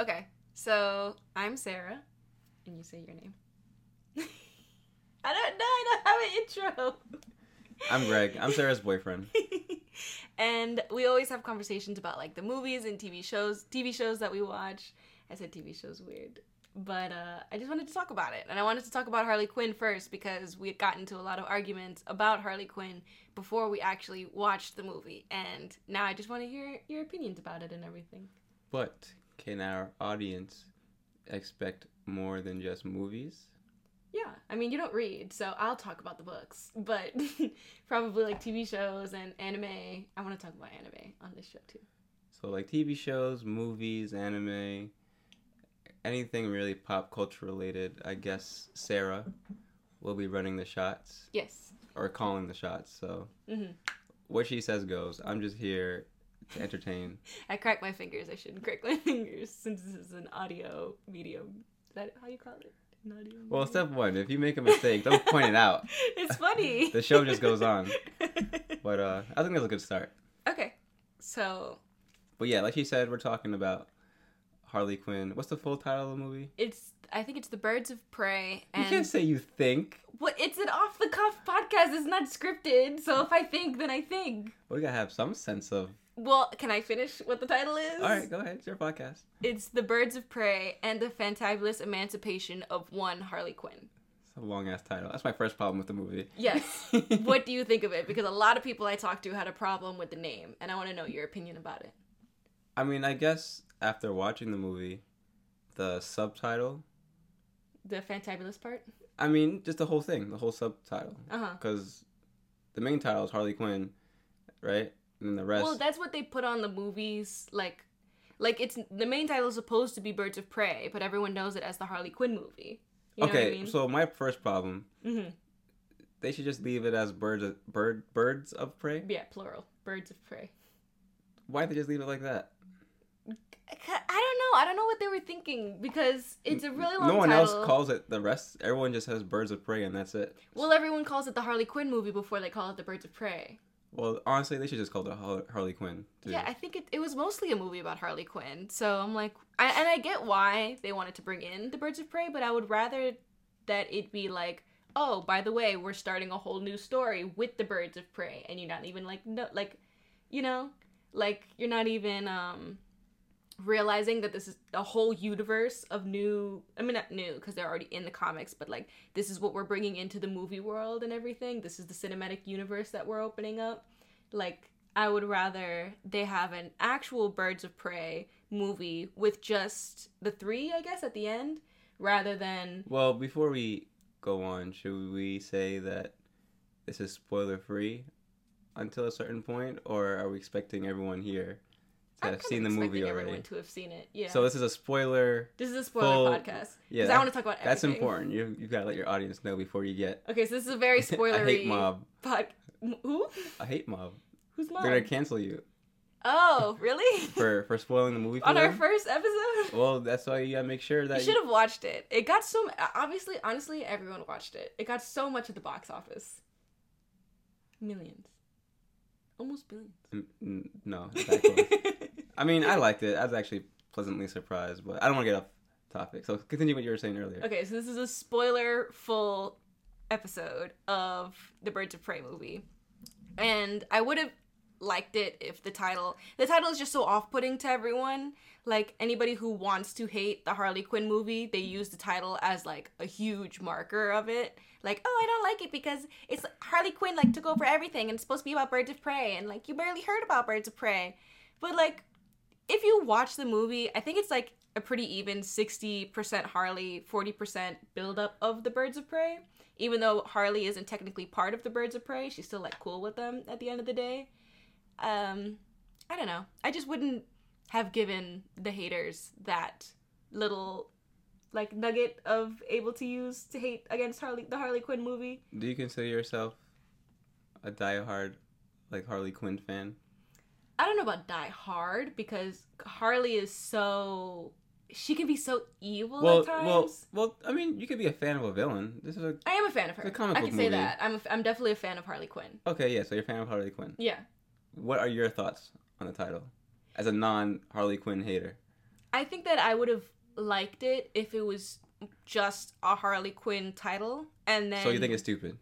Okay, so I'm Sarah, and you say your name. I don't know. I don't have an intro. I'm Greg. I'm Sarah's boyfriend. and we always have conversations about like the movies and TV shows, TV shows that we watch. I said TV shows weird, but uh, I just wanted to talk about it, and I wanted to talk about Harley Quinn first because we had gotten into a lot of arguments about Harley Quinn before we actually watched the movie, and now I just want to hear your opinions about it and everything. But can our audience expect more than just movies? Yeah, I mean, you don't read, so I'll talk about the books, but probably like TV shows and anime. I want to talk about anime on this show too. So, like TV shows, movies, anime, anything really pop culture related, I guess Sarah will be running the shots. Yes. Or calling the shots. So, mm-hmm. what she says goes. I'm just here to entertain. I crack my fingers. I shouldn't crack my fingers since this is an audio medium. Is that how you call it? An audio. Well, step one, if you make a mistake, don't point it out. It's funny. the show just goes on. But uh, I think that's a good start. Okay. So. But yeah, like you said, we're talking about Harley Quinn. What's the full title of the movie? It's I think it's The Birds of Prey. And... You can't say you think. What? It's an off the cuff podcast. It's not scripted. So if I think, then I think. Well, you gotta have some sense of well, can I finish what the title is? All right, go ahead. It's your podcast. It's The Birds of Prey and the Fantabulous Emancipation of One Harley Quinn. It's a long ass title. That's my first problem with the movie. Yes. what do you think of it? Because a lot of people I talked to had a problem with the name, and I want to know your opinion about it. I mean, I guess after watching the movie, the subtitle. The Fantabulous part? I mean, just the whole thing, the whole subtitle. Uh huh. Because the main title is Harley Quinn, right? And the rest. Well, that's what they put on the movies. Like, like it's the main title is supposed to be Birds of Prey, but everyone knows it as the Harley Quinn movie. You know okay, I mean? so my first problem. Mm-hmm. They should just leave it as birds of bird birds of prey. Yeah, plural. Birds of prey. Why'd they just leave it like that? I don't know. I don't know what they were thinking because it's a really long. No one title. else calls it the rest. Everyone just has Birds of Prey, and that's it. Well, everyone calls it the Harley Quinn movie before they call it the Birds of Prey. Well, honestly, they should just call it Harley Quinn. Too. Yeah, I think it, it was mostly a movie about Harley Quinn. So I'm like, I, and I get why they wanted to bring in the Birds of Prey, but I would rather that it be like, oh, by the way, we're starting a whole new story with the Birds of Prey, and you're not even like, no, like, you know, like you're not even um realizing that this is a whole universe of new i mean not new because they're already in the comics but like this is what we're bringing into the movie world and everything. This is the cinematic universe that we're opening up. Like i would rather they have an actual birds of prey movie with just the three i guess at the end rather than well before we go on should we say that this is spoiler free until a certain point or are we expecting everyone here to have seen the movie already. Everyone to have seen it. Yeah. So this is a spoiler. This is a spoiler full, podcast. Yeah. I want to talk about. Everything. That's important. You you gotta let your audience know before you get. Okay, so this is a very spoilery. I hate mob. Pod... Who? I hate mob. Who's mob? They're gonna cancel you. Oh, really? for for spoiling the movie on them? our first episode. Well, that's why you gotta make sure that you should have watched it. It got so obviously, honestly, everyone watched it. It got so much at the box office. Millions, almost billions. N- no, I mean, I liked it. I was actually pleasantly surprised, but I don't want to get off topic. So continue what you were saying earlier. Okay, so this is a spoiler full episode of the Birds of Prey movie. And I would have liked it if the title the title is just so off-putting to everyone like anybody who wants to hate the harley quinn movie they use the title as like a huge marker of it like oh i don't like it because it's harley quinn like took over everything and it's supposed to be about birds of prey and like you barely heard about birds of prey but like if you watch the movie, I think it's like a pretty even 60% Harley, 40% buildup of the Birds of Prey. Even though Harley isn't technically part of the Birds of Prey, she's still like cool with them at the end of the day. Um, I don't know. I just wouldn't have given the haters that little like nugget of able to use to hate against Harley the Harley Quinn movie. Do you consider yourself a diehard like Harley Quinn fan? I don't know about Die Hard because Harley is so she can be so evil well, at times. Well, well, I mean, you could be a fan of a villain. This is a I am a fan of her. A comic I can say that. I'm a, I'm definitely a fan of Harley Quinn. Okay, yeah, so you're a fan of Harley Quinn. Yeah. What are your thoughts on the title as a non Harley Quinn hater? I think that I would have liked it if it was just a Harley Quinn title, and then. So you think it's stupid?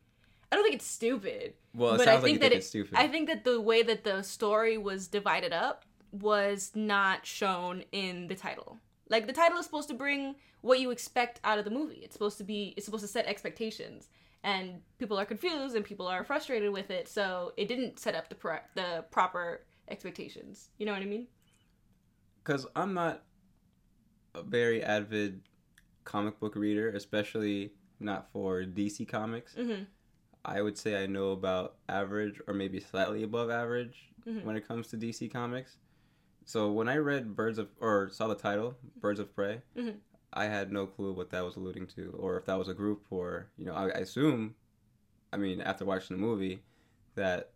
I don't think it's stupid. Well, it but sounds I like think you that think it, it's stupid. I think that the way that the story was divided up was not shown in the title. Like the title is supposed to bring what you expect out of the movie. It's supposed to be it's supposed to set expectations. And people are confused and people are frustrated with it, so it didn't set up the pro- the proper expectations. You know what I mean? because I'm not a very avid comic book reader, especially not for DC comics. Mhm. I would say I know about average or maybe slightly above average Mhm. when it comes to DC comics. So when I read Birds of or saw the title Birds of Prey, Mhm. I had no clue what that was alluding to, or if that was a group, or you know, I, I assume, I mean, after watching the movie, that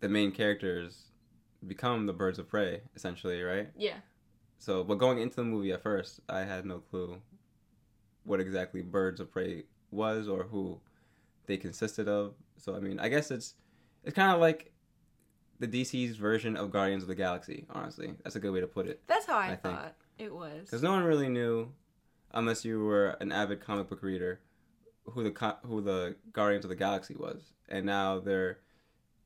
the main characters become the Birds of Prey, essentially, right? Yeah. So, but going into the movie at first, I had no clue what exactly Birds of Prey was or who they consisted of. So, I mean, I guess it's it's kind of like the DC's version of Guardians of the Galaxy. Honestly, that's a good way to put it. That's how I, I think. It was. Because no one really knew, unless you were an avid comic book reader, who the co- who the Guardians of the Galaxy was, and now they're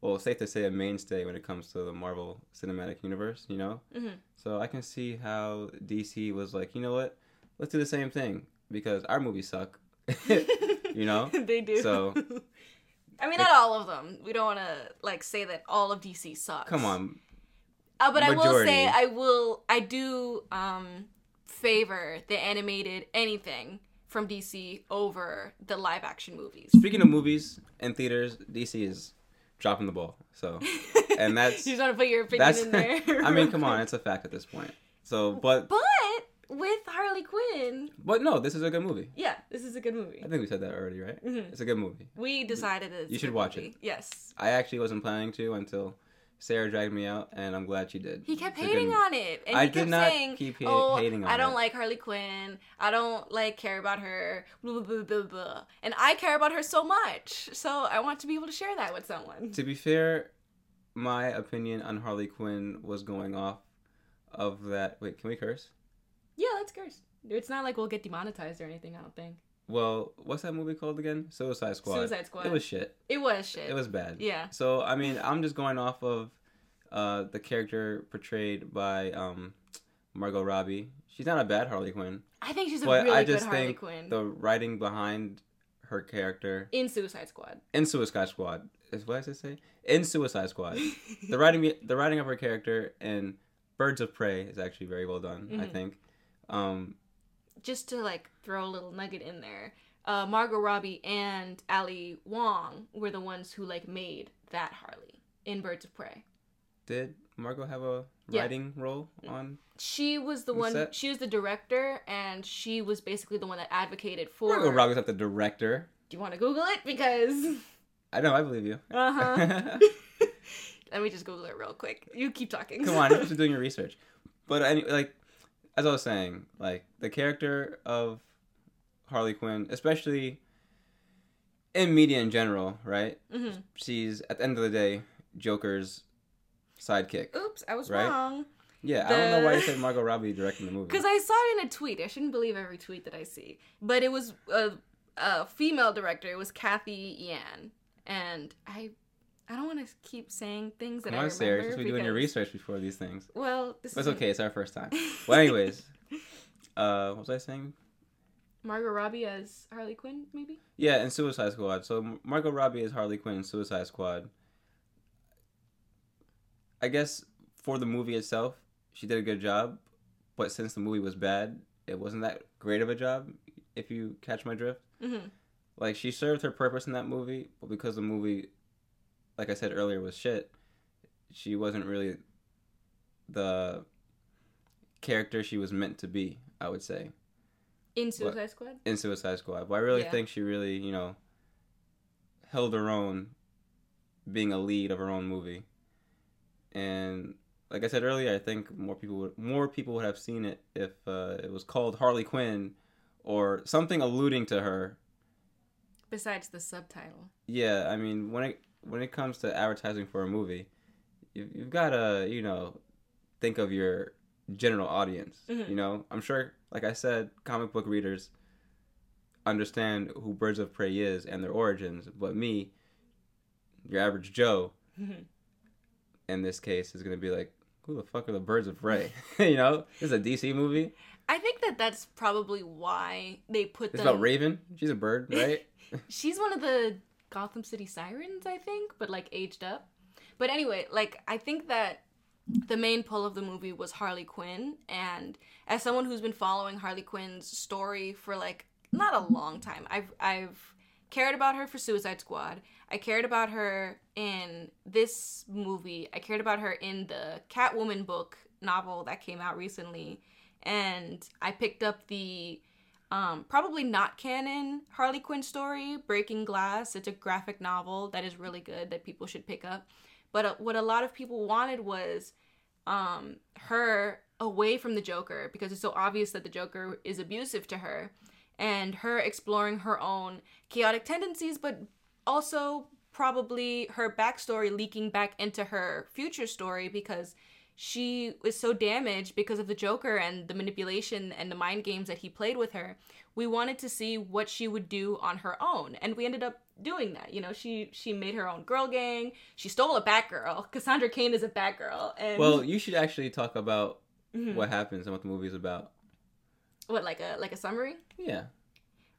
well, safe to say a mainstay when it comes to the Marvel Cinematic Universe. You know, Mhm. so I can see how DC was like, you know what, let's do the same thing because our movies suck. you know, they do. So- I mean, not all of them. We don't want to like say that all of DC sucks. come on, Uh, but I will say I will I do um favor the animated anything from DC over the live action movies. speaking of movies and theaters, DC is dropping the ball. So, and that's you just want to put your opinion that's in there. I mean, come on, it's a fact at this point. So, but But with Harley Quinn, but no, this is a good movie. yeah, this is a good movie. I think we said that already, right? Mhm. It's a good movie. We decided it's You should watch movie. it. Yes. I actually wasn't planning to until Sarah dragged me out, and I'm glad she did. He kept hating on it, and I he did kept not saying, keep ha- "Oh, hating on I don't it. like Harley Quinn. I don't like care about her." Blah, blah, blah, blah. And I care about her so much, so I want to be able to share that with someone. To be fair, my opinion on Harley Quinn was going off of that. Wait, can we curse? Yeah, let's curse. It's not like we'll get demonetized or anything. I don't think Well, what's that movie called again? Suicide Squad. Suicide Squad. It was shit. it was shit. It was bad. Yeah. So I mean, I'm just going off of uh, the character portrayed by um, Margot Robbie. She's not a bad Harley Quinn. I think she's a But really I good just Harley think Quinn the writing behind her character in Suicide Squad. in Suicide Squad is what it say? In Suicide Squad, the writing the writing of her character in Birds of Prey is actually very well done. I Mhm. think. Um, Just to like throw a little nugget in there, uh, Margot Robbie and Ali Wong were the ones who like made that Harley in Birds of Prey. did Margot have a Yeah. writing role on? She was the The one. set? She was the director, and she was basically the one that advocated for. Margot Robbie's not the director. Do you want to Google it? Because I know. I believe you. uh huh. Let me just Google it real quick. You keep talking. Come on, you're just doing your research. But any like, as I was saying, like the character of Harley Quinn, especially in media in general, right? hmm She's at the end of the day Joker's sidekick. Oops, I was Right? wrong. Yeah, I don't know why you The- said Margot Robbie directing the movie. Because I saw it in a tweet. I shouldn't believe every tweet that I see. But it was a, a female director. It was Cathy Yan. And I I don't want to keep saying things that Come I on, remember. Sarah, just be doing your research before these things. Well, this But is okay. It's our first time. Well, anyways, uh, what was I saying? Margot Robbie as Harley Quinn, maybe? Yeah, in Suicide Squad. So Margot Robbie is Harley Quinn in Suicide Squad. I guess for the movie itself, she did a good job, but since the movie was bad, it wasn't that great of a job. If you catch my drift, Mm-hmm. like she served her purpose in that movie, but because the movie, like I said earlier, was shit, she wasn't really the character she was meant to be. I would say In Suicide Squad? in Suicide Squad. But I really Yeah. think she really, you know, held her own being a lead of her own movie. And like I said earlier, I think more people would more people would have seen it if uh, it was called Harley Quinn or something alluding to her. Besides the subtitle. Yeah, I mean when it when it comes to advertising for a movie, you, you've got to you know think of your general audience. Mhm. You know, I'm sure, like I said, comic book readers understand who Birds of Prey is and their origins, but me, your average Joe, in this case, is gonna be like, who the fuck are the Birds of Prey? you know, this is a DC movie. I think that that's probably why they put It's them. about Raven. She's a bird, right? She's one of the Gotham City Sirens, I think, but like aged up. But anyway, like I think that the main pull of the movie was Harley Quinn, and as someone who's been following Harley Quinn's story for like not a long time, I've I've cared about her for Suicide Squad. I cared about her in this movie. I cared about her in the Catwoman book novel that came out recently, and I picked up the um, probably not canon Harley Quinn story, Breaking Glass. It's a graphic novel that is really good that people should pick up. But uh, what a lot of people wanted was um, her away from the Joker because it's so obvious that the Joker is abusive to her, and her exploring her own chaotic tendencies, but also probably her backstory leaking back into her future story because she was so damaged because of the Joker and the manipulation and the mind games that he played with her. We wanted to see what she would do on her own, and we ended up doing that. You know, she she made her own girl gang. She stole a Batgirl. Cassandra Cain is a Batgirl, and well, you should actually talk about Mhm. what happens and what the movie's about. what like a like a summary. Yeah.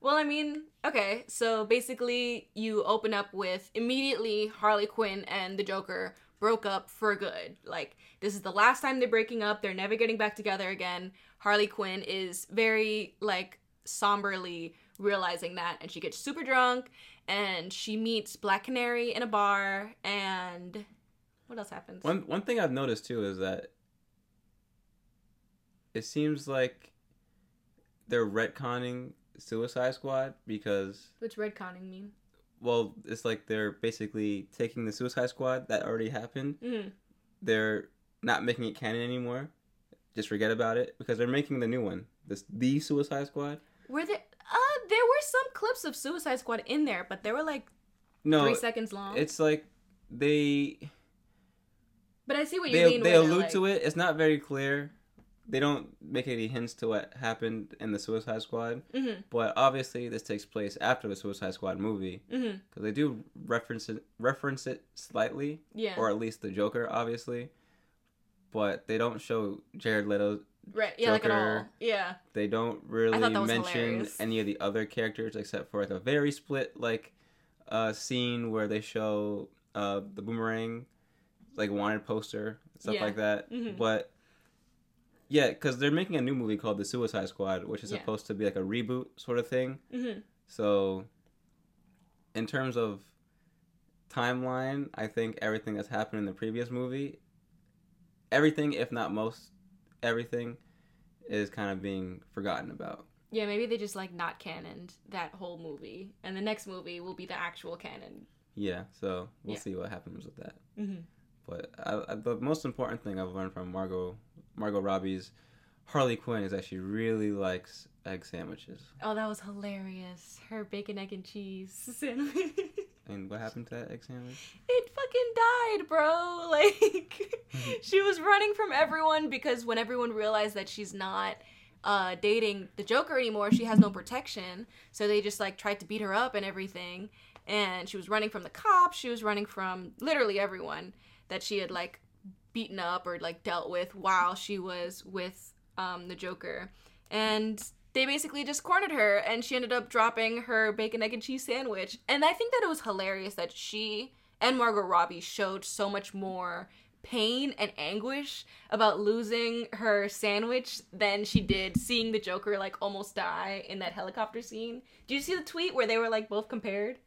Well, I mean, okay, so basically, you open up with immediately Harley Quinn and the Joker broke up for good. Like, this is the last time they're breaking up, they're never getting back together again. Harley Quinn is very, like, somberly realizing that, and she gets super drunk, and she meets Black Canary in a bar, and what else happens? One one thing I've noticed too is that it seems like they're retconning Suicide Squad because What's retconning mean? Well, it's like they're basically taking the Suicide Squad that already happened. Mm. They're not making it canon anymore. Just forget about it because they're making the new one. This the Suicide Squad. Were there, uh, there were some clips of Suicide Squad in there, but they were like No, three seconds long. it's like they But I see what you they mean. they allude like, to it. It's not very clear. They don't make any hints to what happened in the Suicide Squad, Mhm, but obviously this takes place after the Suicide Squad movie because they do reference it reference it slightly, yeah, or at least the Joker, obviously. But they don't show Jared Leto. right, yeah, like at all, Joker. yeah, They don't really mention hilarious. any of the other characters except for like a very split like uh scene where they show uh the boomerang like wanted poster stuff Yeah. like that. Mhm. But yeah, because they're making a new movie called The Suicide Squad, which is Yeah. supposed to be like a reboot sort of thing. hmm So, in terms of timeline, I think everything that's happened in the previous movie, everything, if not most everything, is kind of being forgotten about. yeah. Maybe they just like not canoned that whole movie, and the next movie will be the actual canon. Yeah, so we'll Yeah. see what happens with that. Mm-hmm. But I, I, the most important thing I've learned from Margot Margot Robbie's Harley Quinn is that she really likes egg sandwiches. Oh, that was hilarious. Her bacon, egg, and cheese sandwich. And what happened to that egg sandwich? it fucking died, bro. Like she was running from everyone because when everyone realized that she's not uh, dating the Joker anymore, she has no protection. So they just like tried to beat her up and everything. And she was running from the cops. She was running from literally everyone that she had like beaten up or like dealt with while she was with um, the Joker. And they basically just cornered her and she ended up dropping her bacon, egg, and cheese sandwich. And I think that it was hilarious that she and Margot Robbie showed so much more pain and anguish about losing her sandwich than she did seeing the Joker like almost die in that helicopter scene. Did you see the tweet where they were like both compared?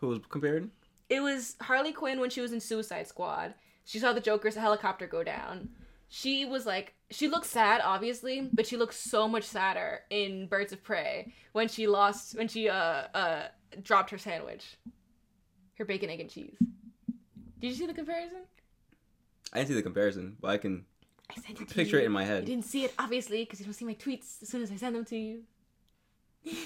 Who was compared? It was Harley Quinn when she was in Suicide Squad. She saw the Joker's helicopter go down. She was like, she looked sad, obviously, but she looked so much sadder in Birds of Prey when she lost, when she uh uh dropped her sandwich, her bacon, egg, and cheese. Did you see the comparison? I didn't see the comparison, but I can I sent it picture you. it in my head. You didn't see it, obviously, because you don't see my tweets as soon as I send them to you.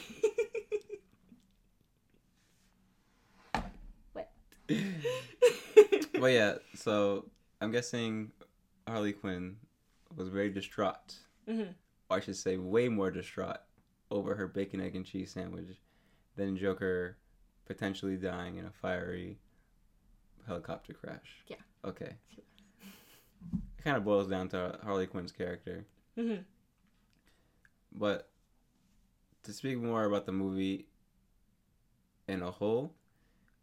what? But yeah, so I'm guessing Harley Quinn was very distraught, Mhm. or I should say, way more distraught over her bacon, egg, and cheese sandwich than Joker potentially dying in a fiery helicopter crash. Yeah. Okay. It kind of boils down to Harley Quinn's character. Mhm. But to speak more about the movie in a whole,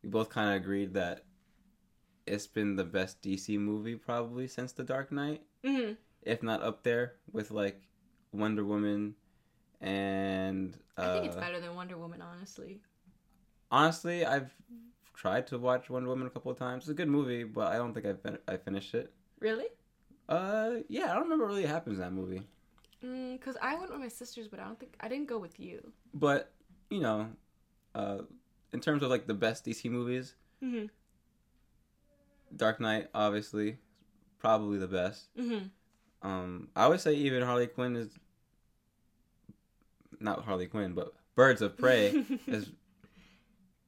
we both kind of agreed that it's been the best DC movie probably since The Dark Knight, Mhm. if not up there with like Wonder Woman and. Uh, I think it's better than Wonder Woman, honestly. Honestly, I've tried to watch Wonder Woman a couple of times. It's a good movie, but I don't think I fin- I finished it. Really? Uh, yeah, I don't remember what really happens in that movie. Because Mm, I went with my sisters, but I don't think I didn't go with you. But you know, uh, in terms of like the best DC movies, Mhm. Dark Knight obviously probably the best. Mhm. Um, I would say even Harley Quinn is not Harley Quinn, but Birds of Prey is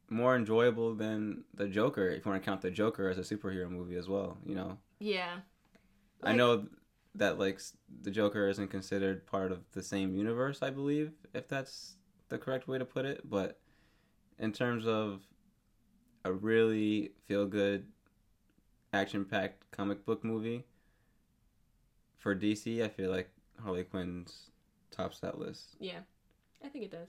more enjoyable than the Joker. If you want to count the Joker as a superhero movie as well, you know. yeah. I know that like the Joker isn't considered part of the same universe. I believe, if that's the correct way to put it. But in terms of a really feel good, action packed comic book movie for DC, I feel like Harley Quinn's tops that list. Yeah, I think it does.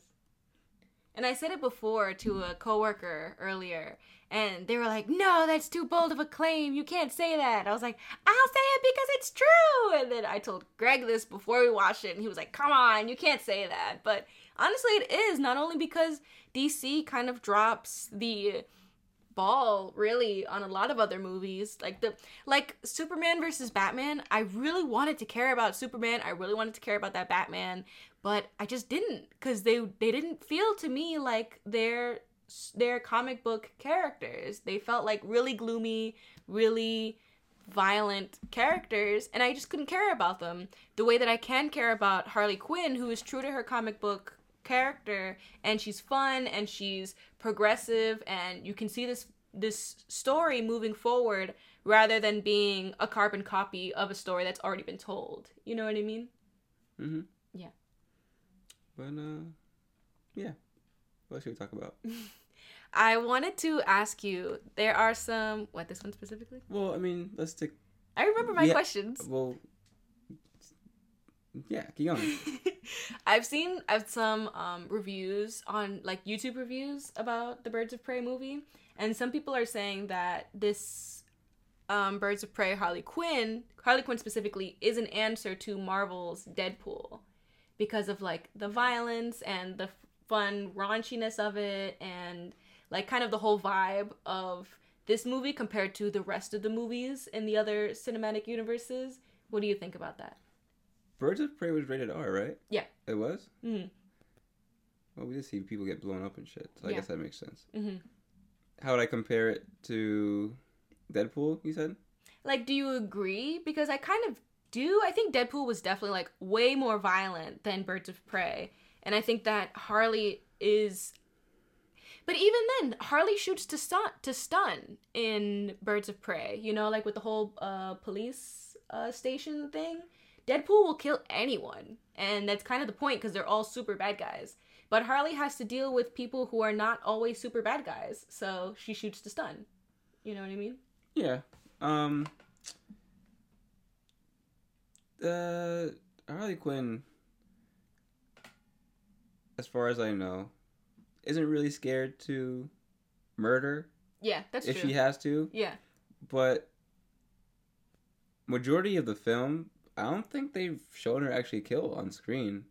And I said it before to a coworker earlier, and they were like, "No, that's too bold of a claim. You can't say that." I was like, "I'll say it because it's true." And then I told Greg this before we watched it, and he was like, "Come on, you can't say that." But honestly, it is not only because DC kind of drops the ball really on a lot of other movies. Like the like superman versus batman i really wanted to care about superman. I really wanted to care about that batman but i just didn't because they they didn't feel to me like their their comic book characters. They felt like really gloomy really violent characters and i just couldn't care about them. The way that i can care about harley quinn who is true to her comic book character and she's fun and she's progressive and you can see this this story moving forward rather than being a carbon copy of a story that's already been told you know what i mean Mm-hmm. Yeah. But uh, yeah. What should we talk about? i wanted to ask you there are some what this one specifically Well, I mean, let's take. i remember my Yeah. questions Well, yeah, keep going. I've seen I've some um, reviews on like YouTube reviews about the Birds of Prey movie, and some people are saying that this um, Birds of Prey Harley Quinn, Harley Quinn specifically, is an answer to Marvel's Deadpool because of like the violence and the fun raunchiness of it, and like kind of the whole vibe of this movie compared to the rest of the movies in the other cinematic universes. What do you think about that? Birds of Prey was rated R, right? Yeah. It was? Mhm. Well, we just see people get blown up and shit, so I Yeah. guess that makes sense. Mm-hmm. How would I compare it to Deadpool, you said? Like, do you agree? Because I kind of do. I think Deadpool was definitely like way more violent than Birds of Prey, and I think that Harley is. But even then, Harley shoots to stun to stun in Birds of Prey. You know, like with the whole uh, police uh, station thing. Deadpool will kill anyone, and that's kind of the point because they're all super bad guys. But Harley has to deal with people who are not always super bad guys, so she shoots to stun. You know what I mean? Yeah. Um. Uh, Harley Quinn, as far as I know, isn't really scared to murder Yeah, that's if true. she has to. yeah. but majority of the film i don't think they've shown her actually kill on screen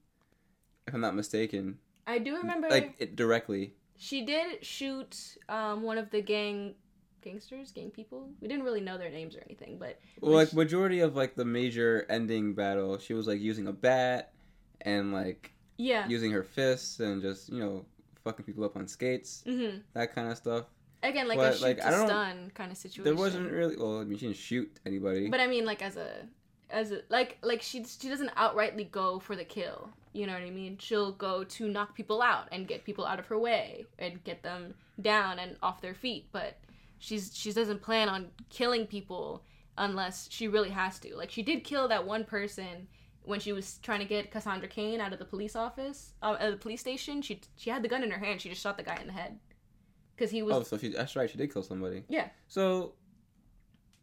if i'm not mistaken I do remember like it directly she did shoot um, one of the gang gangsters, gang people. We didn't really know their names or anything, but well like Which- majority of like the major ending battle she was like using a bat and like yeah. using her fists and just you know fucking people up on skates hmm that kind of stuff Again, like a shoot like, to stun kind of situation. there wasn't really well i mean she didn't shoot anybody But I mean, like as a as a like like she she doesn't outrightly go for the kill. You know what I mean? She'll go to knock people out and get people out of her way and get them down and off their feet. But she's she doesn't plan on killing people unless she really has to. Like she did kill that one person when she was trying to get Cassandra Cain out of the police office, uh, at the police station. She she had the gun in her hand. She just shot the guy in the head because he was. Oh, so she, that's right. She did kill somebody. Yeah. So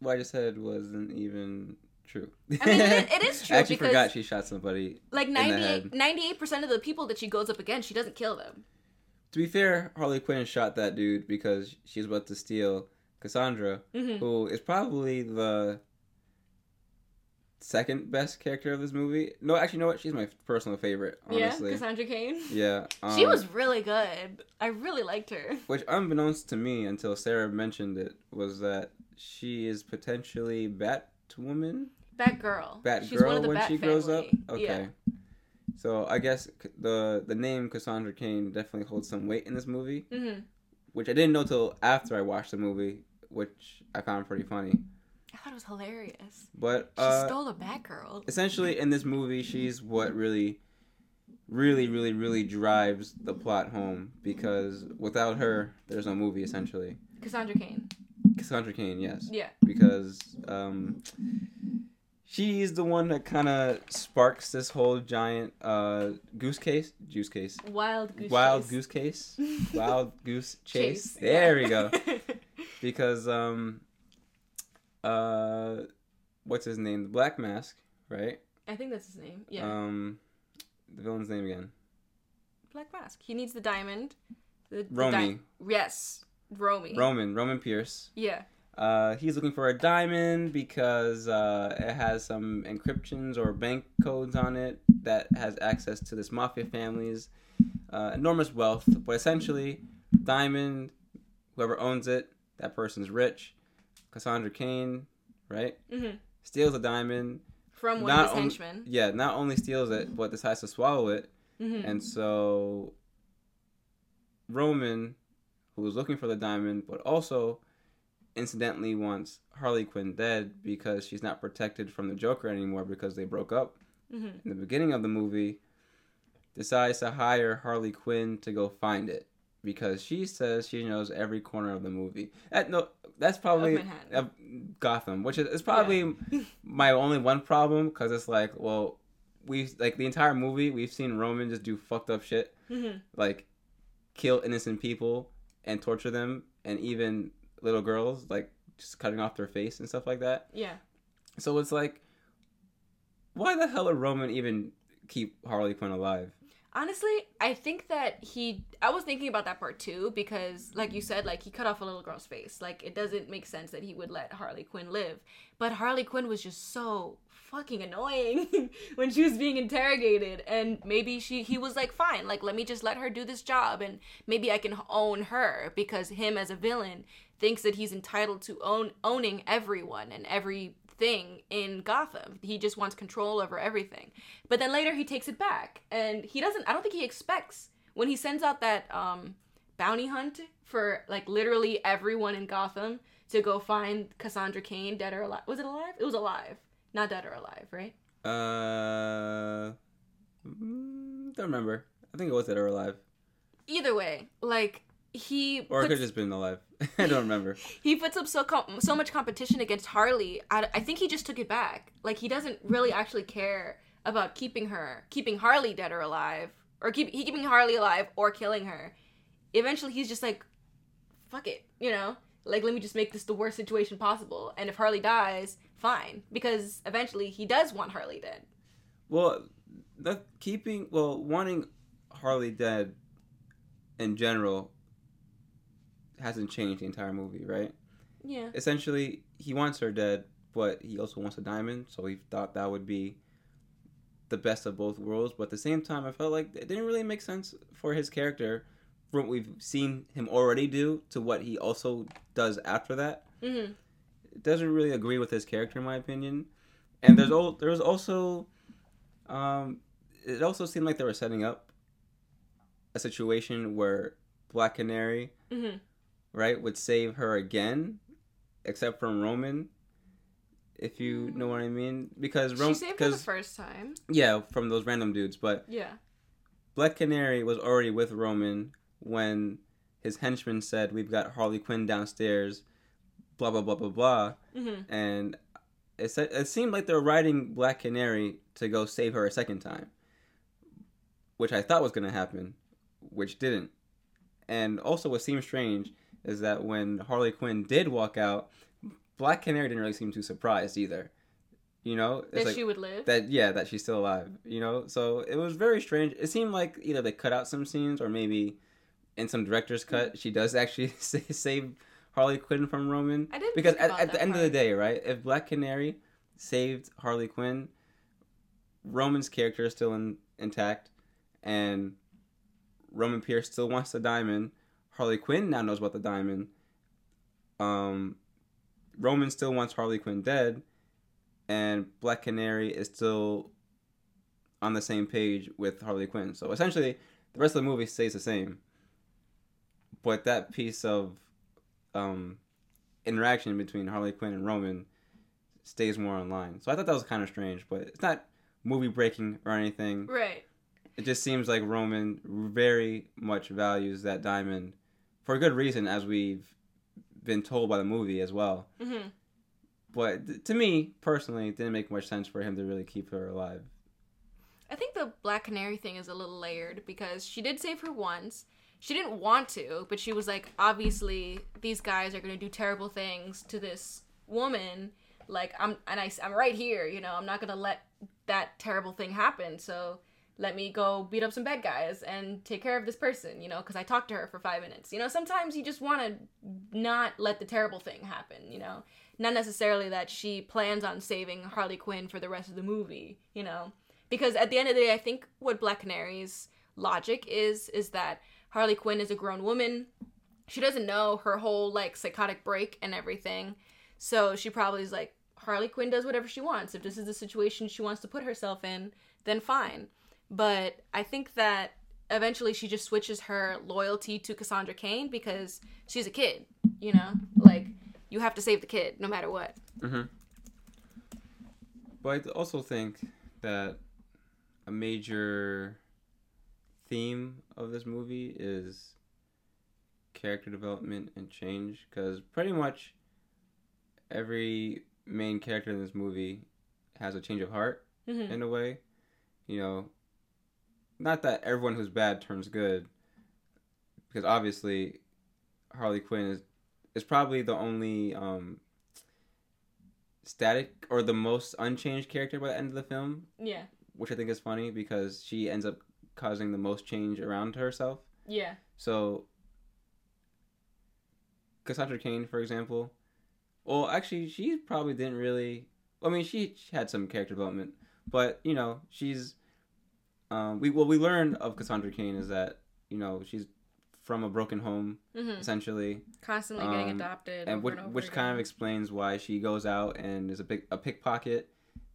what I just said wasn't even true. I mean, it, it is true I actually because forgot she shot somebody. like the 98 head. percent of the people that she goes up against, she doesn't kill them. To be fair, Harley Quinn shot that dude because she's about to steal Cassandra, hmm who is probably the second best character of this movie. No, actually, you know what? She's my personal favorite. Yeah, Honestly, Cassandra Cain. yeah. she um, was really good. I really liked her. which unbeknownst to me until Sarah mentioned it was that she is potentially Batwoman, Batgirl. She's one of the when Bat she grows up. Okay. Yeah. So I guess the the name Cassandra Cain definitely holds some weight in this movie, hmm which I didn't know till after I watched the movie, which I found pretty funny. I thought it was hilarious. But She uh, stole a Batgirl. essentially in this movie she's what really really really really drives the plot home because without her there's no movie essentially Cassandra Cain. cassandra Cain, yes Yeah. because um she's the one that kind of sparks this whole giant uh goose case juice case Wild Goose wild Chase. goose case wild goose chase, Chase. there we go because um uh what's his name the black mask right I think that's his name. Yeah. um, the villain's name again. Black Mask. He needs the diamond. The, the Romy. di- yes. Romy. Roman. Roman Pierce. Yeah. Uh, he's looking for a diamond because uh, it has some encryptions or bank codes on it that has access to this mafia family's uh, enormous wealth. But essentially, diamond, whoever owns it, that person's rich. Cassandra Cain, right? Mm-hmm. Steals a diamond. From one Not of his on- henchmen. Yeah, not only steals it, but decides to swallow it. hmm And so Roman, who was looking for the diamond, but also incidentally wants Harley Quinn dead because she's not protected from the Joker anymore because they broke up hmm in the beginning of the movie, decides to hire Harley Quinn to go find it because she says she knows every corner of the movie. That, no, that's probably Manhattan. Gotham, which is, is probably my only one problem because it's like, well, we like the entire movie we've seen Roman just do fucked up shit, hmm like kill innocent people and torture them, and even little girls, like just cutting off their face and stuff like that. Yeah. So it's like, why the hell would Roman even keep Harley Quinn alive? Honestly, I think that he. I was thinking about that part too because, like you said, like he cut off a little girl's face. Like it doesn't make sense that he would let Harley Quinn live. But Harley Quinn was just so fucking annoying when she was being interrogated, and maybe she he was like, fine, like let me just let her do this job, and maybe I can own her because him as a villain thinks that he's entitled to own owning everyone and everything in Gotham. He just wants control over everything. But then later he takes it back and he doesn't I don't think he expects when he sends out that um bounty hunt for like literally everyone in Gotham to go find Cassandra Cain dead or alive. Was it alive? It was alive. Not dead or alive, right? Uh, mm, don't remember. I think it was dead or alive, Either way, like he or it could just been alive. I don't remember. he puts up so com- so much competition against Harley. I, I think he just took it back. Like he doesn't really actually care about keeping her, keeping Harley dead or alive, or keep he keeping Harley alive or killing her. Eventually, he's just like, "Fuck it," you know. Like, let me just make this the worst situation possible. And if Harley dies, fine, because eventually he does want Harley dead. Well, the keeping well wanting Harley dead in general hasn't changed the entire movie, right? Yeah. Essentially, he wants her dead, but he also wants a diamond, so he thought that would be the best of both worlds. But at the same time, I felt like it didn't really make sense for his character from what we've seen him already do to what he also does after that. hmm it doesn't really agree with his character in my opinion. And there's al- there was also um it also seemed like they were setting up a situation where Black Canary, hmm right, would save her again except from Roman. If you know what I mean, because She Roman, saved her the first time. yeah, from those random dudes. But Yeah. Black Canary was already with Roman when his henchman said, "We've got Harley Quinn downstairs." Blah blah blah blah blah hmm and it said it seemed like they were riding Black Canary to go save her a second time, which I thought was going to happen, which didn't. And also, what seems strange is that when Harley Quinn did walk out, Black Canary didn't really seem too surprised either. You know, it's that like she would live. that yeah, that she's still alive. You know, so it was very strange. It seemed like either they cut out some scenes or maybe in some director's cut she does actually sa- save Harley Quinn from Roman. I didn't because at, at the end of the day, right? If Black Canary saved Harley Quinn, Roman's character is still in, intact, and Roman Pierce still wants the diamond. Harley Quinn now knows about the diamond. Um, Roman still wants Harley Quinn dead, and Black Canary is still on the same page with Harley Quinn. So essentially, the rest of the movie stays the same, but that piece of um, interaction between Harley Quinn and Roman stays more online. So I thought that was kind of strange, but it's not movie breaking or anything. right. It just seems like Roman very much values that diamond for a good reason, as we've been told by the movie as well. hmm But to me personally, it didn't make much sense for him to really keep her alive. I think the Black Canary thing is a little layered because she did save her once. She didn't want to, but she was like, obviously, these guys are gonna do terrible things to this woman. Like I'm, and I, I'm right here. You know, I'm not gonna let that terrible thing happen. So let me go beat up some bad guys and take care of this person. You know, because I talked to her for five minutes. You know, sometimes you just want to not let the terrible thing happen. You know, not necessarily that she plans on saving Harley Quinn for the rest of the movie. You know because at the end of the day i think what black canary's logic is is that harley quinn is a grown woman. She doesn't know her whole like psychotic break and everything. So she probably is like harley quinn does whatever she wants. If this is the situation she wants to put herself in then fine. But i think that eventually she just switches her loyalty to cassandra cain because she's a kid you know? Like you have to save the kid no matter what. Mm-hmm. But I also think that a major theme of this movie is character development and change because pretty much every main character in this movie has a change of heart mm-hmm. in a way. You know, not that everyone who's bad turns good, because obviously Harley Quinn is is probably the only um, static or the most unchanged character by the end of the film, yeah which I think is funny because she ends up causing the most change around herself. yeah So, Cassandra Cain, for example, well, actually, she probably didn't really. I mean, she, had some character development, but you know, she's. Um, we what we learned of Cassandra Cain is that you know she's from a broken home hmm essentially, constantly getting Um, adopted and which and which kind of explains why she goes out and is a pick a pickpocket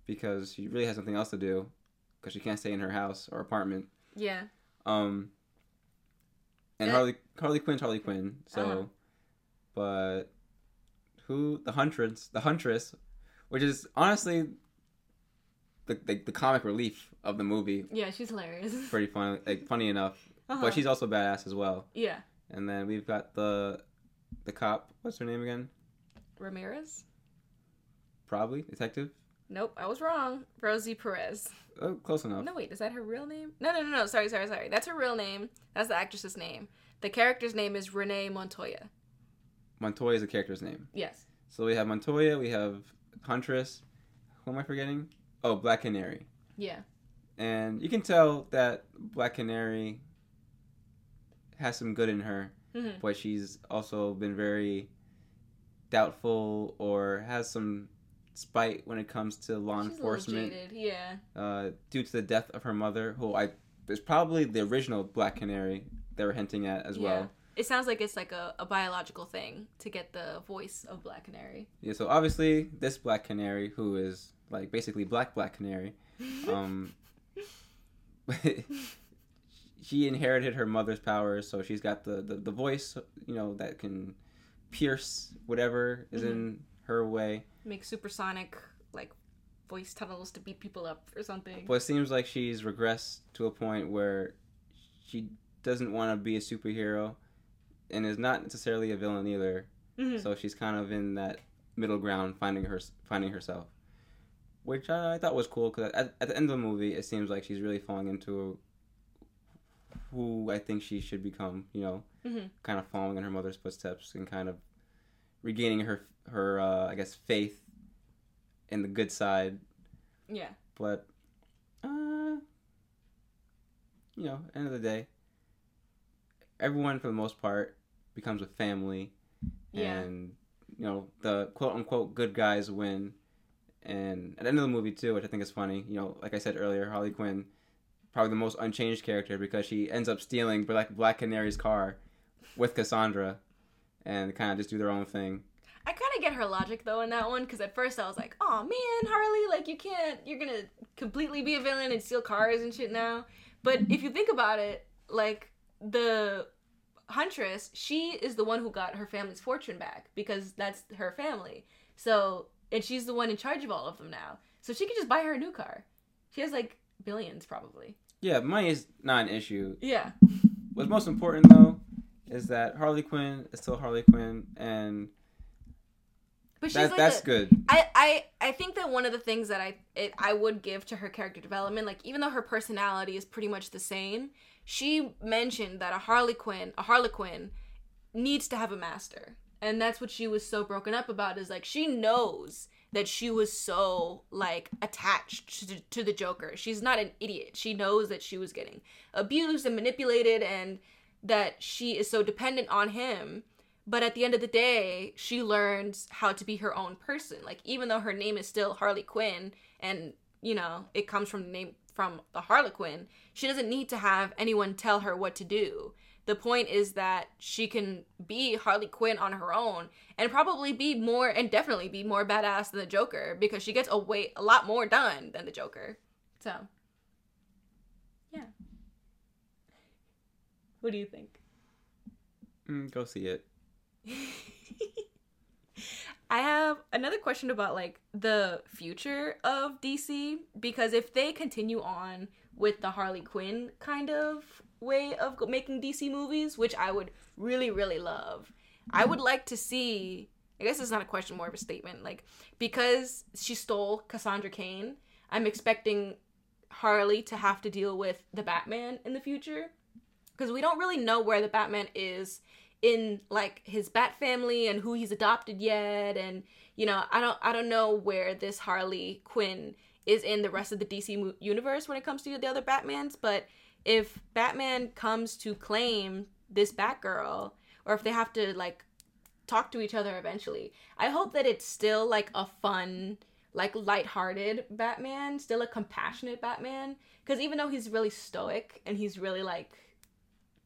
because she really has nothing else to do because she can't stay in her house or apartment. Yeah Um, and. Harley Harley Quinn, Harley Quinn. So, Uh-huh. but who the huntress? The huntress, which is honestly the, the the comic relief of the movie. yeah she's hilarious Pretty funny, like funny enough. Uh-huh. But she's also badass as well. yeah And then we've got the the cop. What's her name again? ramirez Probably detective. Nope i was wrong rosie perez Oh, close enough. no wait is that her real name no no no no sorry sorry sorry that's her real name that's the actress's name the character's name is renee montoya Montoya is the character's name. yes So we have Montoya. We have Huntress. Who am I forgetting? Oh, Black Canary. yeah and you can tell that Black Canary has some good in her, hmm but she's also been very doubtful or has some spite when it comes to law she's enforcement yeah uh, due to the death of her mother, who I is probably the original Black Canary they were hinting at as Yeah. well. it sounds like it's like a, a biological thing to get the voice of black canary Yeah, so obviously this Black Canary, who is like basically Black Black Canary, um, she inherited her mother's powers, so she's got the, the, the voice, you know, that can pierce whatever is in her way. make supersonic like voice tunnels to beat people up or something But it seems like she's regressed to a point where she doesn't want to be a superhero and is not necessarily a villain either. Mhm. So she's kind of in that middle ground, finding her finding herself. which I, I thought was cool because at, at the end of the movie, it seems like she's really falling into who I think she should become. You know, Mhm. kind of following in her mother's footsteps and kind of regaining her her uh, I guess faith in the good side. Yeah. But uh, you know, end of the day, everyone for the most part becomes a family, Yeah. and you know the quote unquote good guys win. And at the end of the movie too, which I think is funny, you know, like I said earlier, Harley Quinn, probably the most unchanged character because she ends up stealing Black Black Canary's car with Cassandra, and kind of just do their own thing. I kind of get her logic though in that one because at first I was like, "Oh man, Harley, like you can't, you're gonna completely be a villain and steal cars and shit now." But if you think about it, like the Huntress, she is the one who got her family's fortune back because that's her family. So, and she's the one in charge of all of them now. So she could just buy her a new car. She has like billions probably. Yeah, money is not an issue. Yeah. What's most important though is that Harley Quinn is still Harley Quinn, and But she's that, like that's a- good. I, I I think that one of the things that I it, I would give to her character development, like even though her personality is pretty much the same, she mentioned that a Harlequin, a Harlequin, needs to have a master, and that's what she was so broken up about. Is like she knows that she was so like attached to, to the Joker. She's not an idiot. She knows that she was getting abused and manipulated, and that she is so dependent on him but at the end of the day she learns how to be her own person. Like even though her name is still harley quinn and you know it comes from the name from the harlequin she doesn't need to have anyone tell her what to do. The point is that she can be harley quinn on her own and probably be more and definitely be more badass than the joker because she gets a way a lot more done than the joker. So yeah what do you think Mm, go see it. I have another question about like the future of DC because if they continue on with the Harley Quinn kind of way of making DC movies, which I would really really love, I would like to see. I guess it's not a question, more of a statement. Like because she stole Cassandra Cain, I'm expecting Harley to have to deal with the Batman in the future because we don't really know where the Batman is in like his bat family and who he's adopted yet and you know i don't i don't know where this harley quinn is in the rest of the dc universe when it comes to the other batmans but if batman comes to claim this batgirl or if they have to like talk to each other eventually i hope that it's still like a fun like lighthearted batman still a compassionate batman because even though he's really stoic and he's really like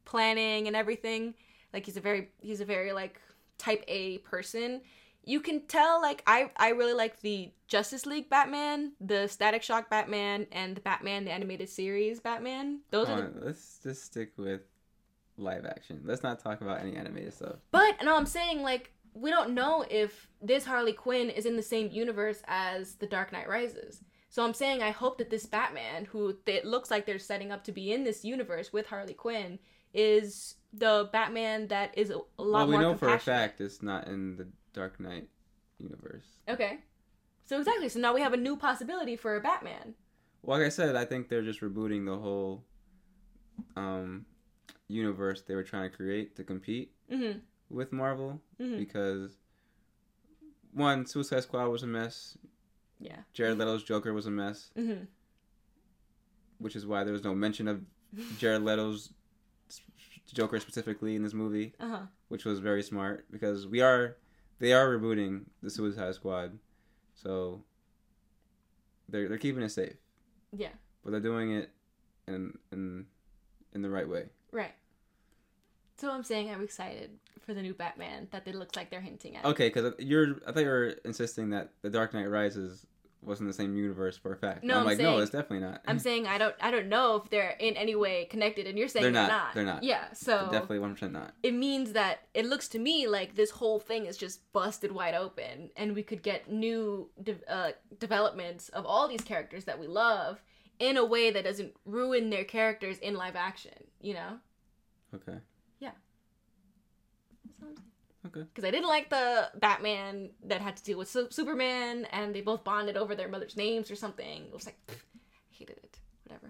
planning and everything like he's a very he's a very like type A person. You can tell like I I really like the Justice League Batman, the Static Shock Batman, and the Batman the animated series Batman. Those are the, let's just stick with live action. Let's not talk about any animated stuff. But no, I'm saying like we don't know if this Harley Quinn is in the same universe as the Dark Knight Rises. So I'm saying I hope that this Batman, who it looks like they're setting up to be in this universe with Harley Quinn, is the Batman that is a, lot Well, we know for a fact it's not in the Dark Knight universe. Okay. So exactly. So now we have a new possibility for a Batman. Well, like I said, I think they're just rebooting the whole um, universe they were trying to create to compete Mm-hmm. with Marvel Mm-hmm. because one, Suicide Squad was a mess. Yeah. Jared Leto's Joker was a mess, Mm-hmm. which is why there was no mention of Jared Leto's Joker specifically in this movie, Uh huh. which was very smart because we are they are rebooting the Suicide Squad, so they're they're keeping it safe, Yeah. but they're doing it in in in the right way. Right. So I'm saying I'm excited for the new Batman that it looks like they're hinting at. Okay, because you're I thought you were insisting that the Dark Knight Rises wasn't the same universe for a fact. No, I'm, I'm like, no, it's definitely not. I'm saying I don't I don't know if they're in any way connected, and you're saying They're they're, not. not. They're not. Yeah. So definitely one percent not. it means that it looks to me like this whole thing is just busted wide open, and we could get new de- uh, developments of all these characters that we love in a way that doesn't ruin their characters in live action. You know. Okay. That's what I'm saying. Okay. Because I didn't like the Batman that had to deal with Su- Superman, and they both bonded over their mother's names or something. It was like, pff, hated it. Whatever.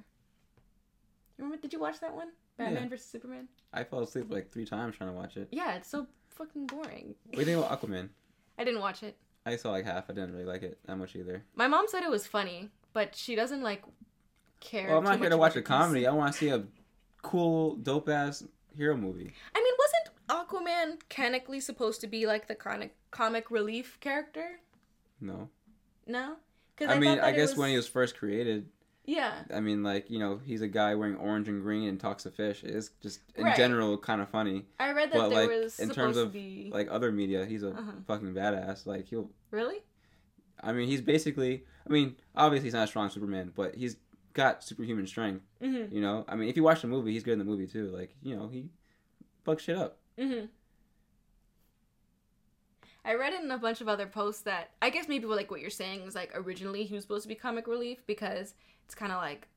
You Remember? Did you watch that one? Batman Yeah. versus Superman. I fell asleep like three times trying to watch it. Yeah, it's so fucking boring. What do you think about Aquaman? I didn't watch it. I saw like half. I didn't really like it that much either. My mom said it was funny, but she doesn't like care. Well, I'm not here to watch a comedy. I want to see a cool, dope ass hero movie. I Aquaman canonically supposed to be like the comic comic relief character? No. No, because I, mean, I guess when he was first created, yeah, I mean, like you know, he's a guy wearing orange and green and talks to fish. It's just in Right. general kind of funny. I read that But, there like, was in supposed terms to of, be Like other media, he's a Uh-huh. fucking badass. Like he'll. really. I mean, he's basically. I mean, obviously he's not a strong Superman, but he's got superhuman strength. Mm-hmm. You know, I mean, if you watch the movie, he's good in the movie too. Like you know, he fucks shit up. Mm-hmm. I read in a bunch of other posts that I guess maybe like what you're saying is like originally he was supposed to be comic relief because it's kind of like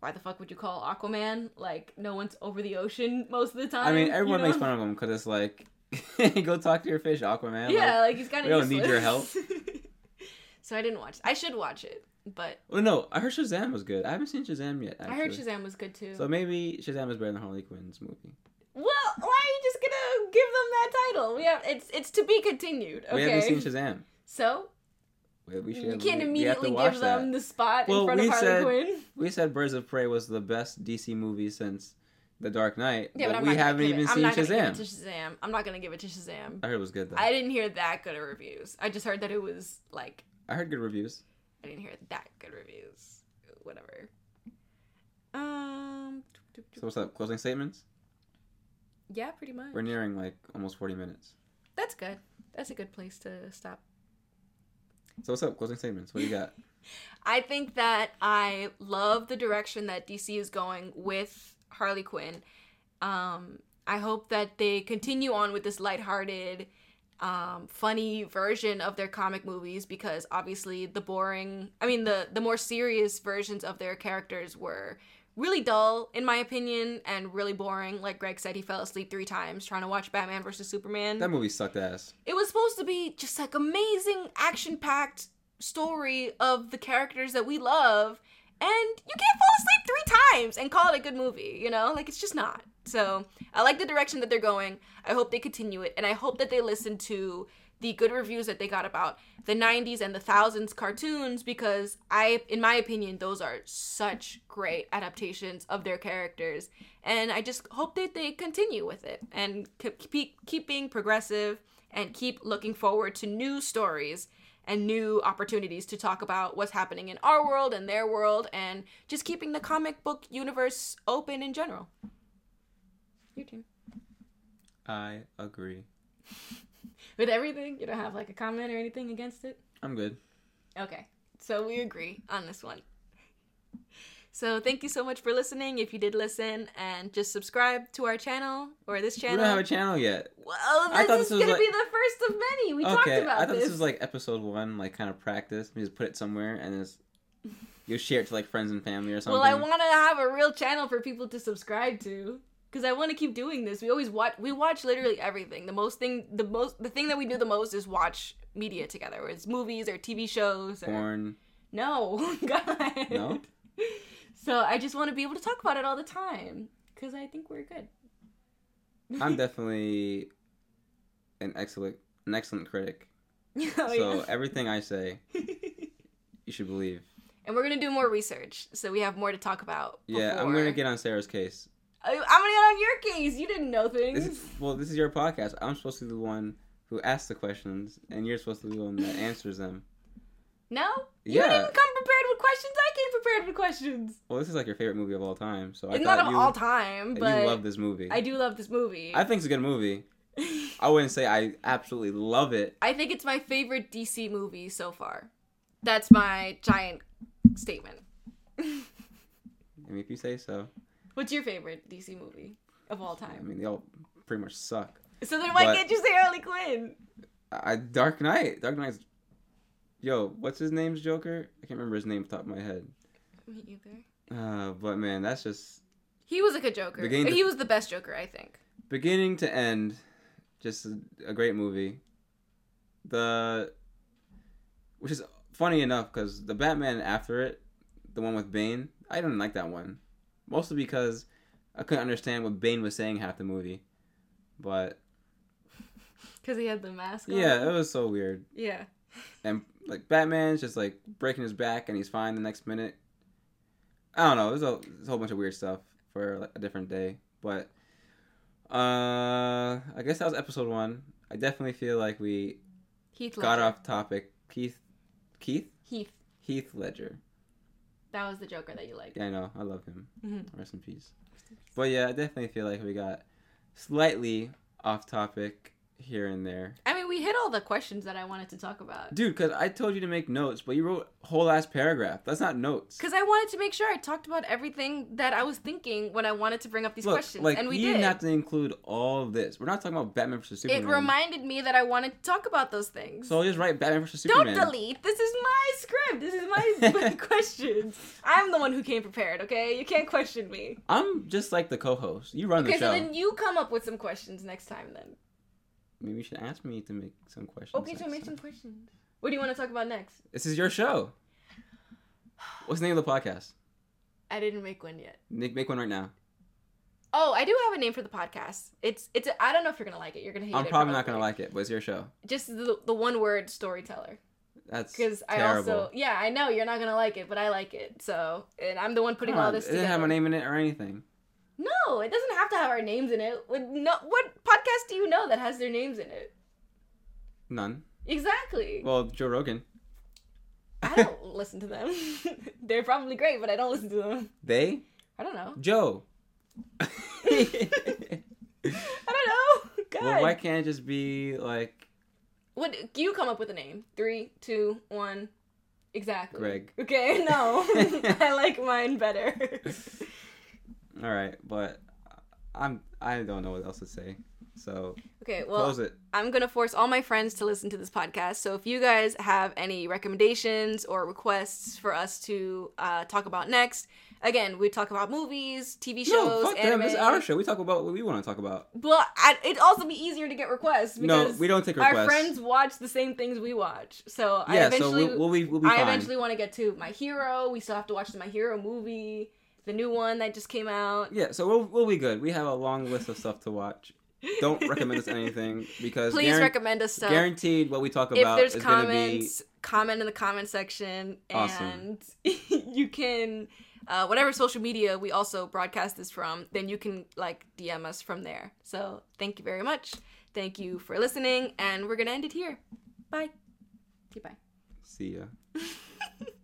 why the fuck would you call Aquaman like no one's over the ocean most of the time. I mean, everyone you know? makes fun of him because it's like, go talk to your fish, Aquaman. Yeah, Like, like he's kind of we of. don't need your help. so I didn't watch. I should watch it, but well, no, I heard Shazam was good. I haven't seen Shazam yet. Actually. I heard Shazam was good too. So maybe Shazam is better than Harley Quinn's movie. well, why are you just gonna give them that title? We have it's it's to be continued. Okay. We haven't seen Shazam. so We, we should. you can't we- we immediately watch give that. them the spot Well, in front of we Harley said- Quinn. We said Birds of Prey was the best DC movie since The Dark Knight, Yeah, but, but, we haven't even seen Shazam. give it to Shazam. I'm not gonna give it to Shazam. I heard it was good though. I didn't hear that good of reviews. I just heard that it was like I heard good reviews. I didn't hear that good reviews. Whatever. Um. So what's up? Closing statements? Yeah, pretty much. We're nearing like almost forty minutes. That's good. That's a good place to stop. So what's up? Closing statements. What do you got? I think that I love the direction that DC is going with Harley Quinn. Um, I hope that they continue on with this lighthearted, um, funny version of their comic movies because obviously the boring, I mean the the more serious versions of their characters were really dull in my opinion and really boring. Like Greg said, he fell asleep three times trying to watch Batman versus Superman That movie sucked ass. it was supposed to be just like amazing action packed story of the characters that we love and you can't fall asleep three times and call it a good movie you know like it's just not so i like the direction that they're going i hope they continue it and i hope that they listen to the good reviews that they got about the 90s and the thousands cartoons because i in my opinion those are such great adaptations of their characters and i just hope that they continue with it and keep, keep being progressive and keep looking forward to new stories and new opportunities to talk about what's happening in our world and their world and just keeping the comic book universe open in general. Your turn. I agree. With everything, you don't have like a comment or anything against it? I'm good. Okay. So we agree on this one. So thank you so much for listening. If you did listen, and just subscribe to our channel or this channel. We don't have a channel yet. well, I this thought is this was gonna like- be the first of many. We talked okay, about I thought this. this was like episode one, like kind of practice. You just put it somewhere and it's you share it to like friends and family or something. Well, I want to have a real channel for people to subscribe to because I want to keep doing this. We always watch. We watch literally everything. The most thing, the most, the thing that we do the most is watch media together. Whether it's movies or TV shows or porn. no, God, No? So I just want to be able to talk about it all the time because I think we're good. I'm definitely an excellent an excellent critic. Oh, so everything I say, you should believe. and we're gonna do more research, so we have more to talk about. Yeah, I'm gonna get on Sarah's case. I'm gonna get on your case. You didn't know things. This is, well, this is your podcast. I'm supposed to be the one who asks the questions, and you're supposed to be the one that answers them. No, you Yeah. didn't come prepared with questions. I came prepared with questions. Well, this is like your favorite movie of all time, so I it's thought not of you, all time, but you love this movie. I do love this movie. I think it's a good movie. I wouldn't say I absolutely love it. I think it's my favorite DC movie so far. That's my giant statement. I mean, if you say so. What's your favorite DC movie of all time? I mean, they all pretty much suck. So then why but- can't you say Harley Quinn? I Dark Knight. Dark Knight's. Yo, what's his name's Joker? I can't remember his name off the top of my head. Me either. Uh, but man, that's just He was a good Joker. Beginning He was the best Joker, I think. beginning to end. just a, a great movie. The which is funny enough because the Batman after it, the one with Bane, I didn't like that one, mostly because I couldn't understand what Bane was saying half the movie. But Because he had the mask on. yeah, it was so weird. Yeah. And like Batman's just like breaking his back and he's fine the next minute. I don't know. There's a, there's a whole bunch of weird stuff for like, a different day. But uh I guess that was episode one. I definitely feel like we Heath got Ledger. off topic. Keith Keith? Heath. Heath Ledger. That was the Joker that you liked. Yeah, I know. I love him. Mhm. Rest in peace. But yeah, I definitely feel like we got slightly off topic here and there. I we hit all the questions that I wanted to talk about. Dude, because I told you to make notes, but you wrote whole ass paragraph. That's not notes. Because I wanted to make sure I talked about everything that I was thinking when I wanted to bring up these Look, questions, like and we you did. didn't have to include all of this. We're not talking about Batman versus Superman. it reminded me that I wanted to talk about those things. So just write Batman versus Superman. Don't delete. This is my script. This is my, my questions. I'm the one who came prepared. Okay, you can't question me. I'm just like the co-host. You run Okay, the show. Okay, so then you come up with some questions next time. Then. Maybe you should ask me to make some questions. Okay, so make time. some questions. What do you want to talk about next? This is your show. What's the name of the podcast? I didn't make one yet. Make make one right now. Oh, I do have a name for the podcast. It's it's. A, I don't know if you're gonna like it. You're gonna hate it. I'm it. probably not gonna like it, but it's your show. Just the the one word storyteller. That's Because I also yeah I know you're not gonna like it, but I like it. So and I'm the one putting all this It didn't together. have my name in it or anything. No, it doesn't have to have our names in it. What no, what podcast do you know that has their names in it? None. Exactly. Well, Joe Rogan. I don't listen to them. They're probably great, but I don't listen to them. They? I don't know. Joe. I don't know. God. well, why can't it just be like What you come up with a name? Three, two, one. Exactly. Greg? Okay, no. I like mine better. All right, but I'm I don't know what else to say. So Okay, well, close it. I'm gonna force all my friends to listen to this podcast. So if you guys have any recommendations or requests for us to uh, talk about next, again, we talk about movies, TV shows, no, fuck anime. them. It's our show. We talk about what we want to talk about. But I, it'd also be easier to get requests No, because we don't take our friends watch the same things we watch. So I yeah, so eventually, we, we'll be we'll be I eventually want to get to My Hero. We still have to watch the My Hero movie, the new one that just came out. Yeah, so we'll we'll be good. We have a long list of stuff to watch. Don't recommend us anything because Please guaran- recommend us stuff. guaranteed what we talk if about there's is going be comments, comment in the comment section, Awesome. and you can uh, whatever social media we also broadcast this from. Then you can like DM us from there. So thank you very much. Thank you for listening, and we're gonna end it here. Bye. Okay, bye. see ya.